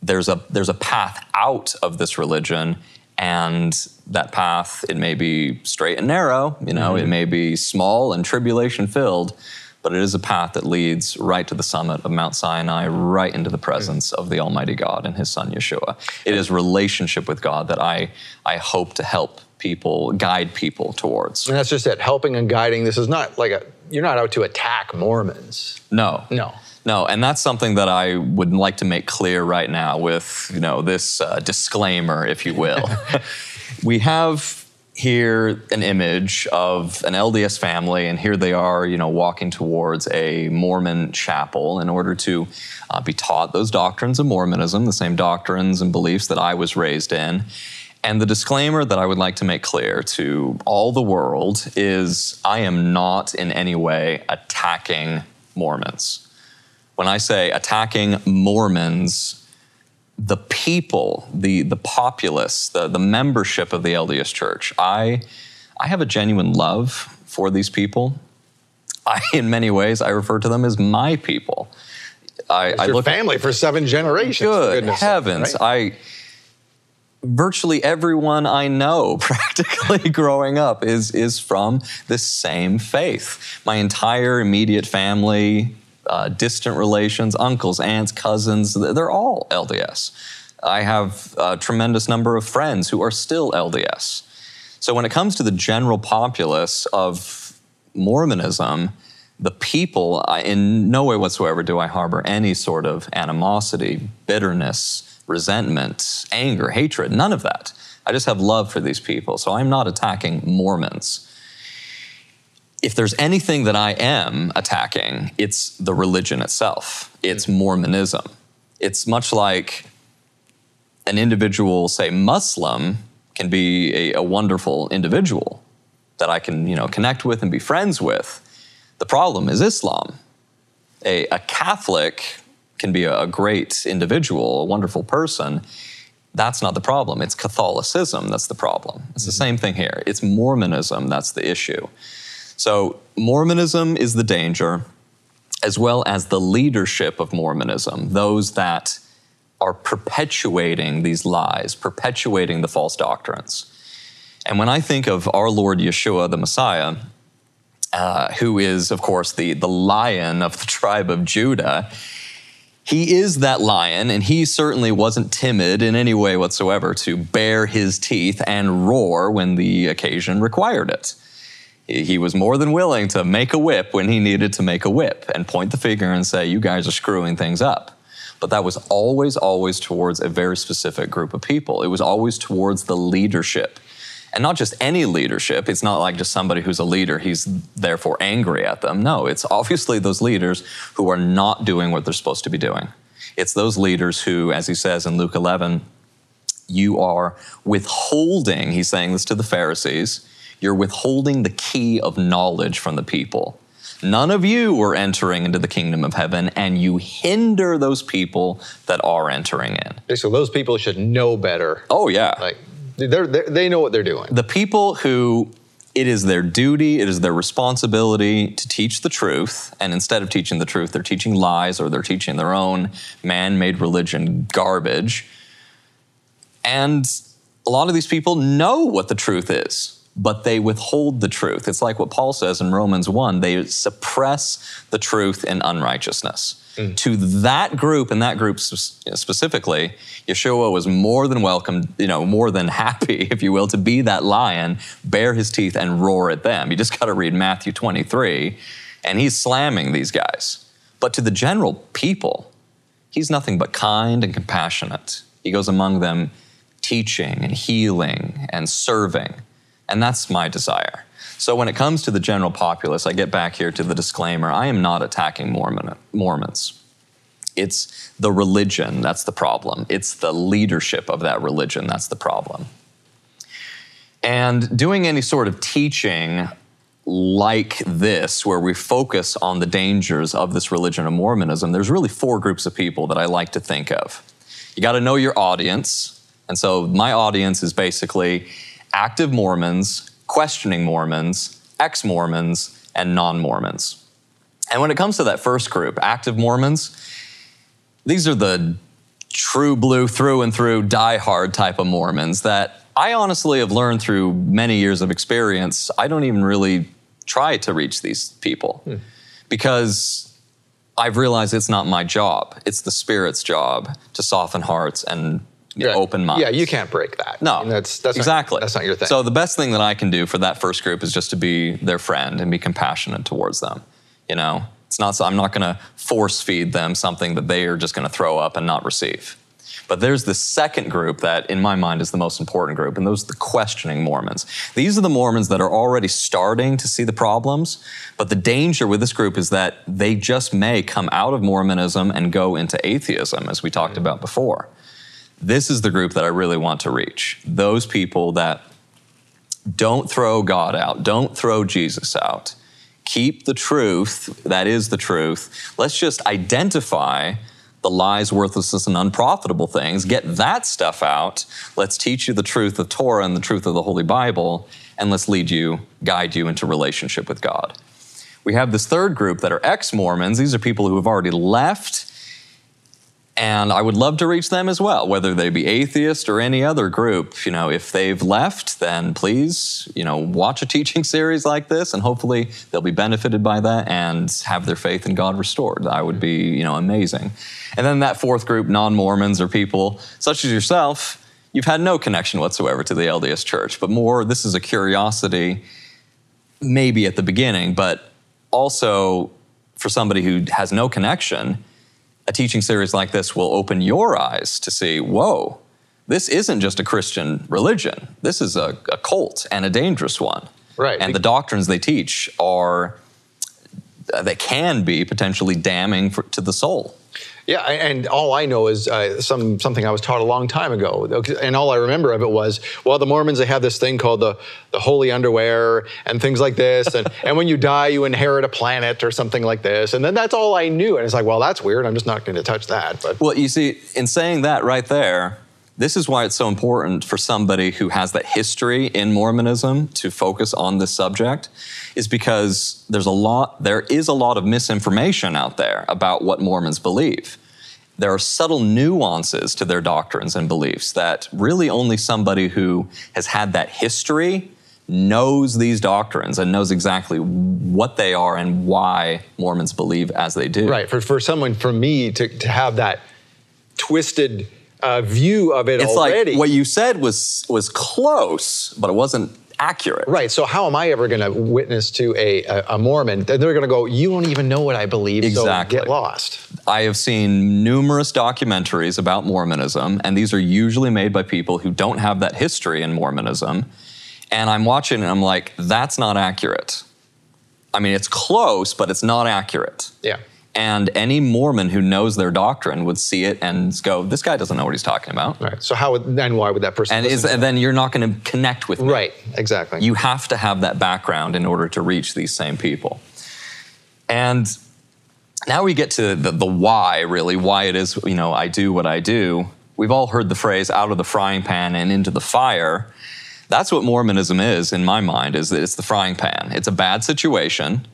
S7: There's a, there's a path out of this religion, and that path, it may be straight and narrow, you know, mm-hmm. it may be small and tribulation filled, but it is a path that leads right to the summit of Mount Sinai, right into the presence of the Almighty God and His Son Yeshua. It is relationship with God that I, I hope to help people, guide people towards.
S2: And that's just it, helping and guiding. This is not like a, you're not out to attack Mormons.
S7: No.
S2: No.
S7: No, and that's something that I would like to make clear right now with, you know, this uh, disclaimer, if you will. we have here an image of an LDS family, and here they are, you know, walking towards a Mormon chapel in order to uh, be taught those doctrines of Mormonism, the same doctrines and beliefs that I was raised in. And the disclaimer that I would like to make clear to all the world is I am not in any way attacking Mormons. When I say attacking Mormons, the people, the the populace, the the membership of the LDS Church. I I have a genuine love for these people. I, in many ways, I refer to them as my people. I,
S8: It's
S7: I
S8: your
S7: look
S8: family for seven generations.
S7: good
S8: goodness sake,
S7: heavens
S8: right?
S7: i virtually everyone i know practically growing up is is from the same faith my entire immediate family uh, distant relations uncles aunts cousins they're all lds i have a tremendous number of friends who are still lds so when it comes to the general populace of mormonism the people, I, in no way whatsoever do I harbor any sort of animosity, bitterness, resentment, anger, hatred, none of that. I just have love for these people. So I'm not attacking Mormons. If there's anything that I am attacking, it's the religion itself, it's mm-hmm. Mormonism. It's much like an individual, say Muslim, can be a, a wonderful individual that I can, you know, connect with and be friends with. The problem is Islam. A, a Catholic can be a, a great individual, a wonderful person. That's not the problem. It's Catholicism that's the problem. It's the mm-hmm. same thing here. It's Mormonism that's the issue. So, Mormonism is the danger, as well as the leadership of Mormonism, those that are perpetuating these lies, perpetuating the false doctrines. And when I think of our Lord Yeshua, the Messiah, uh, who is, of course, the, the lion of the tribe of Judah, he is that lion, and he certainly wasn't timid in any way whatsoever to bare his teeth and roar when the occasion required it. He was more than willing to make a whip when he needed to make a whip and point the finger and say, You guys are screwing things up. But that was always, always towards a very specific group of people. It was always towards the leadership. And not just any leadership. It's not like just somebody who's a leader, he's therefore angry at them. No, it's obviously those leaders who are not doing what they're supposed to be doing. It's those leaders who, as he says in Luke 11, you are withholding, he's saying this to the Pharisees, you're withholding the key of knowledge from the people. None of you are entering into the kingdom of heaven, and you hinder those people that are entering in.
S8: So those people should know better.
S7: Oh, yeah.
S8: Like they're, they're, they know what they're doing.
S7: the people who it is their duty, it is their responsibility to teach the truth, and instead of teaching the truth, they're teaching lies or they're teaching their own man made religion garbage. And a lot of these people know what the truth is, but they withhold the truth. It's like what Paul says in Romans 1 they suppress the truth in unrighteousness. Mm. To that group and that group specifically, Yeshua was more than welcome, you know, more than happy, if you will, to be that lion, bare his teeth, and roar at them. You just got to read Matthew 23, and he's slamming these guys. But to the general people, he's nothing but kind and compassionate. He goes among them teaching and healing and serving. And that's my desire. So when it comes to the general populace, I get back here to the disclaimer I am not attacking Mormon, Mormons. It's the religion that's the problem, it's the leadership of that religion that's the problem. And doing any sort of teaching like this, where we focus on the dangers of this religion of Mormonism, there's really four groups of people that I like to think of. You got to know your audience. And so my audience is basically active Mormons, questioning Mormons, ex Mormons, and non Mormons. And when it comes to that first group, active Mormons, these are the true blue through and through die-hard type of Mormons that I honestly have learned through many years of experience. I don't even really try to reach these people hmm. because I've realized it's not my job. It's the Spirit's job to soften hearts and
S8: Yeah.
S7: open minds.
S8: Yeah, you can't break that.
S7: No,
S8: I mean, that's that's
S7: exactly.
S8: Not, that's not your thing.
S7: So the best thing that I can do for that first group is just to be their friend and be compassionate towards them. You know, it's not. So I'm not going to force feed them something that they are just going to throw up and not receive. But there's the second group that, in my mind, is the most important group, and those are the questioning Mormons. These are the Mormons that are already starting to see the problems, but the danger with this group is that they just may come out of Mormonism and go into atheism, as we talked mm-hmm. about before. This is the group that I really want to reach. Those people that don't throw God out, don't throw Jesus out. Keep the truth, that is the truth. Let's just identify the lies, worthlessness, and unprofitable things. Get that stuff out. Let's teach you the truth of Torah and the truth of the Holy Bible, and let's lead you, guide you into relationship with God. We have this third group that are ex Mormons. These are people who have already left and I would love to reach them as well, whether they be atheist or any other group. You know, if they've left, then please, you know, watch a teaching series like this, and hopefully they'll be benefited by that and have their faith in God restored. That would be, you know, amazing. And then that fourth group, non-Mormons, or people such as yourself. You've had no connection whatsoever to the LDS Church, but more, this is a curiosity, maybe at the beginning, but also for somebody who has no connection a teaching series like this will open your eyes to see, whoa, this isn't just a Christian religion. This is a, a cult and a dangerous one.
S8: Right.
S7: And the doctrines they teach are, uh, they can be potentially damning for, to the soul.
S8: Yeah, and all I know is uh, some something I was taught a long time ago, and all I remember of it was, well, the Mormons they have this thing called the the holy underwear and things like this, and and when you die, you inherit a planet or something like this, and then that's all I knew, and it's like, well, that's weird. I'm just not going to touch that. But
S7: well, you see, in saying that right there, this is why it's so important for somebody who has that history in Mormonism to focus on this subject is because there's a lot there is a lot of misinformation out there about what Mormons believe. There are subtle nuances to their doctrines and beliefs that really only somebody who has had that history knows these doctrines and knows exactly what they are and why Mormons believe as they do.
S8: Right. For, for someone, for me to, to have that twisted uh, view of it
S7: it's
S8: already.
S7: like what you said was was close, but it wasn't accurate.
S8: Right. So how am I ever going to witness to a, a, a Mormon? They're going to go, you don't even know what I believe,
S7: exactly.
S8: so get lost.
S7: I have seen numerous documentaries about Mormonism, and these are usually made by people who don't have that history in Mormonism. And I'm watching and I'm like, that's not accurate. I mean, it's close, but it's not accurate.
S8: Yeah.
S7: And any Mormon who knows their doctrine would see it and go, "This guy doesn't know what he's talking about."
S8: Right. So how would then why would that person?
S7: And, is, and then you're not going to connect with me.
S8: Right. Exactly.
S7: You have to have that background in order to reach these same people. And now we get to the, the why, really, why it is you know I do what I do. We've all heard the phrase "out of the frying pan and into the fire." That's what Mormonism is, in my mind. Is that it's the frying pan. It's a bad situation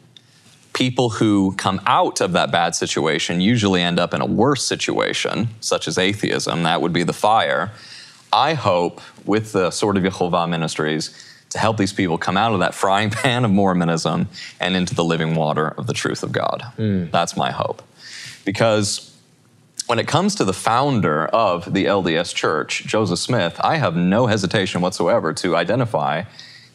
S7: people who come out of that bad situation usually end up in a worse situation, such as atheism. That would be the fire. I hope with the Sword of Yehovah Ministries to help these people come out of that frying pan of Mormonism and into the living water of the truth of God. Mm. That's my hope. Because when it comes to the founder of the LDS Church, Joseph Smith, I have no hesitation whatsoever to identify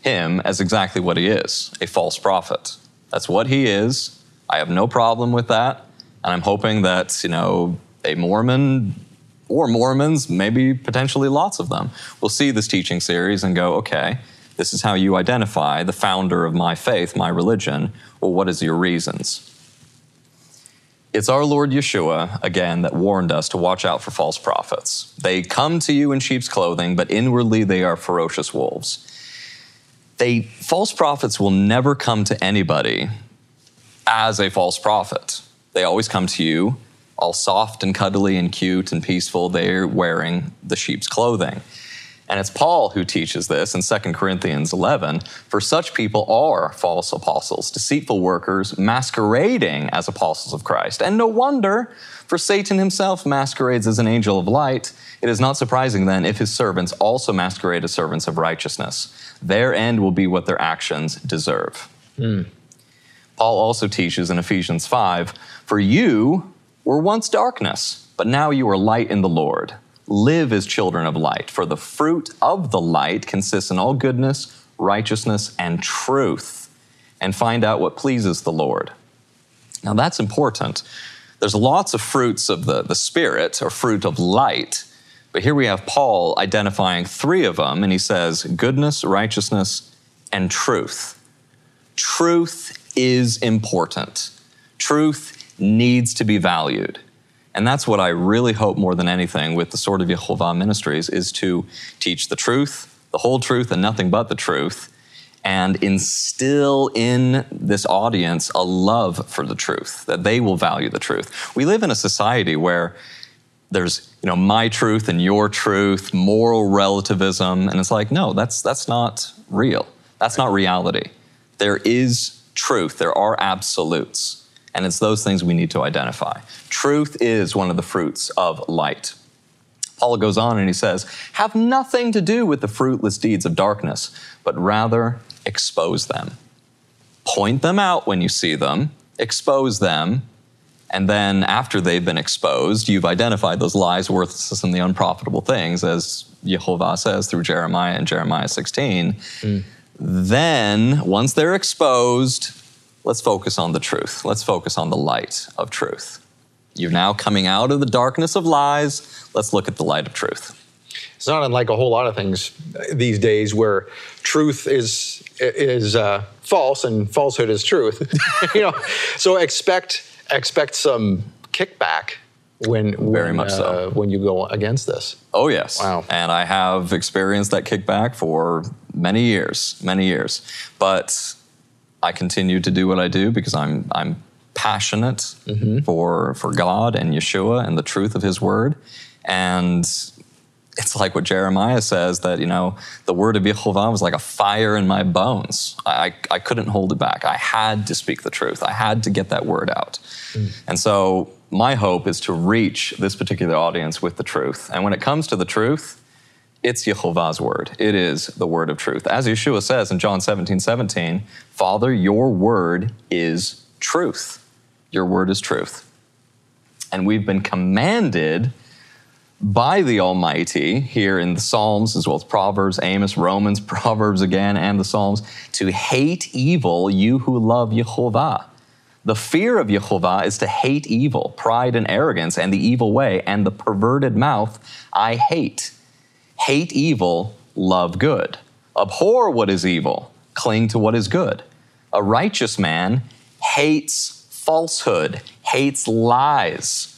S7: him as exactly what he is a false prophet. That's what he is. I have no problem with that. And I'm hoping that, you know, a Mormon or Mormons, maybe potentially lots of them, will see this teaching series and go, okay, this is how you identify the founder of my faith, my religion. Well, what is your reasons? It's our Lord Yeshua, again, that warned us to watch out for false prophets. They come to you in sheep's clothing, but inwardly they are ferocious wolves they false prophets will never come to anybody as a false prophet. They always come to you all soft and cuddly and cute and peaceful. They're wearing the sheep's clothing. And it's Paul who teaches this in 2 Corinthians 11. For such people are false apostles, deceitful workers, masquerading as apostles of Christ. And no wonder, for Satan himself masquerades as an angel of light. It is not surprising then if his servants also masquerade as servants of righteousness. Their end will be what their actions deserve. Mm. Paul also teaches in Ephesians 5 For you were once darkness, but now you are light in the Lord. Live as children of light, for the fruit of the light consists in all goodness, righteousness, and truth, and find out what pleases the Lord. Now that's important. There's lots of fruits of the, the Spirit, or fruit of light, but here we have Paul identifying three of them, and he says goodness, righteousness, and truth. Truth is important. Truth needs to be valued. And that's what I really hope more than anything with the Sword of Yehovah Ministries is to teach the truth, the whole truth, and nothing but the truth, and instill in this audience a love for the truth, that they will value the truth. We live in a society where there's you know my truth and your truth, moral relativism, and it's like no, that's that's not real. That's not reality. There is truth. There are absolutes, and it's those things we need to identify. Truth is one of the fruits of light. Paul goes on and he says, Have nothing to do with the fruitless deeds of darkness, but rather expose them. Point them out when you see them, expose them, and then after they've been exposed, you've identified those lies, worthless, and the unprofitable things, as Jehovah says through Jeremiah and Jeremiah 16. Mm. Then, once they're exposed, let's focus on the truth. Let's focus on the light of truth. You're now coming out of the darkness of lies. Let's look at the light of truth.
S8: It's not unlike a whole lot of things these days where truth is is uh, false and falsehood is truth. you know, so expect expect some kickback when
S7: very
S8: when,
S7: much uh,
S8: so when you go against this.
S7: Oh yes.
S8: Wow.
S7: And I have experienced that kickback for many years, many years. But I continue to do what I do because I'm I'm passionate mm-hmm. for for God and Yeshua and the truth of His Word, and it's like what Jeremiah says that you know the word of Yehovah was like a fire in my bones. I, I couldn't hold it back. I had to speak the truth. I had to get that word out. Mm. And so my hope is to reach this particular audience with the truth. And when it comes to the truth, it's Yehovah's word. It is the word of truth. As Yeshua says in John 17, 17, Father, your word is truth. Your word is truth. And we've been commanded by the Almighty here in the Psalms, as well as Proverbs, Amos, Romans, Proverbs again, and the Psalms, to hate evil, you who love Yehovah. The fear of Yehovah is to hate evil, pride and arrogance, and the evil way, and the perverted mouth I hate. Hate evil, love good. Abhor what is evil, cling to what is good. A righteous man hates falsehood, hates lies.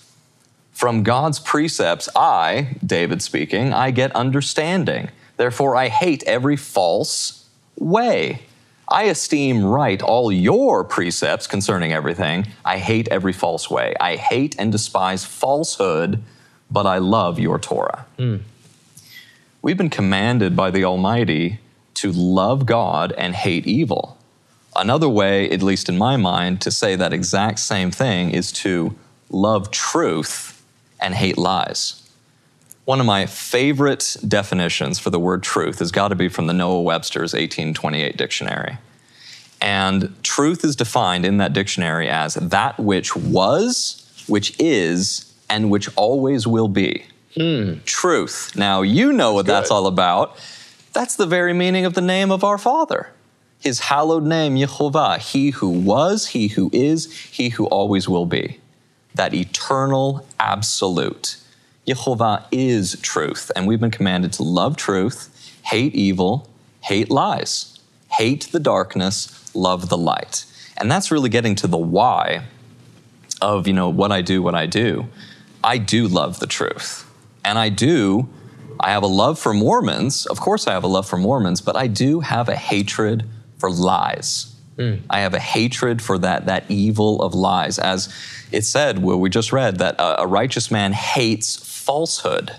S7: From God's precepts, I, David speaking, I get understanding. Therefore, I hate every false way. I esteem right all your precepts concerning everything. I hate every false way. I hate and despise falsehood, but I love your Torah. Mm. We've been commanded by the Almighty to love God and hate evil. Another way, at least in my mind, to say that exact same thing is to love truth and hate lies. One of my favorite definitions for the word truth has got to be from the Noah Webster's 1828 dictionary. And truth is defined in that dictionary as that which was, which is, and which always will be. Hmm. Truth. Now, you know what that's, that's all about. That's the very meaning of the name of our Father his hallowed name, Yehovah, he who was, he who is, he who always will be. That eternal absolute. Yehovah is truth, and we've been commanded to love truth, hate evil, hate lies, hate the darkness, love the light. And that's really getting to the why of, you know, what I do, what I do. I do love the truth. And I do, I have a love for Mormons. Of course, I have a love for Mormons, but I do have a hatred for lies. Mm. I have a hatred for that, that evil of lies. As it said, where we just read, that a, a righteous man hates falsehood,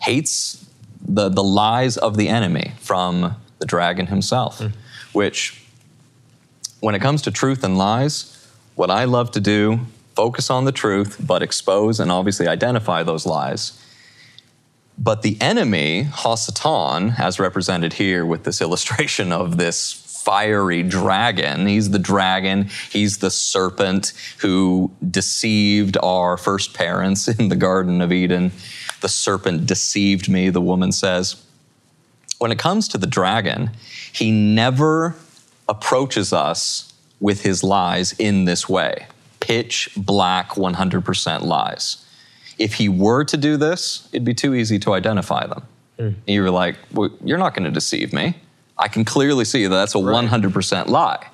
S7: hates the, the lies of the enemy from the dragon himself, mm. which, when it comes to truth and lies, what I love to do, focus on the truth, but expose and obviously identify those lies. But the enemy, Hasatan, as represented here with this illustration of this fiery dragon. He's the dragon, he's the serpent who deceived our first parents in the Garden of Eden. The serpent deceived me, the woman says. When it comes to the dragon, he never approaches us with his lies in this way pitch black 100% lies. If he were to do this, it'd be too easy to identify them. Mm. You were like, well, You're not going to deceive me. I can clearly see that that's a right. 100% lie.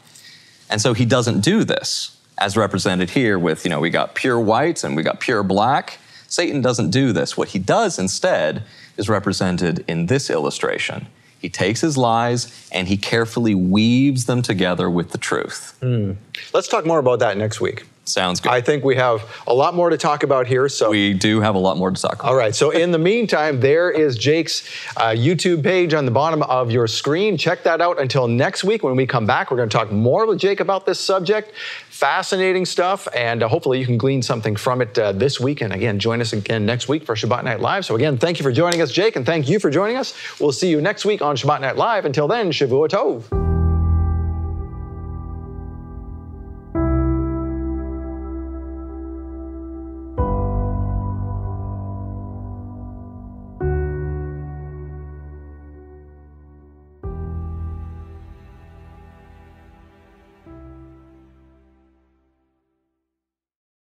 S7: And so he doesn't do this, as represented here with, you know, we got pure white and we got pure black. Satan doesn't do this. What he does instead is represented in this illustration. He He takes his lies and he carefully weaves them together with the truth. Hmm.
S2: Let's talk more about that next week.
S7: Sounds good.
S2: I think we have a lot more to talk about here. So
S7: we do have a lot more to talk about.
S2: All right. So in the meantime, there is Jake's uh, YouTube page on the bottom of your screen. Check that out. Until next week, when we come back, we're going to talk more with Jake about this subject. Fascinating stuff, and uh, hopefully you can glean something from it uh, this week. And again, join us again next week for Shabbat Night Live. So again, thank you for joining us, Jake, and thank you for joining us. We'll see you next week on Shabbat Night Live. Until then, Shavua Tov.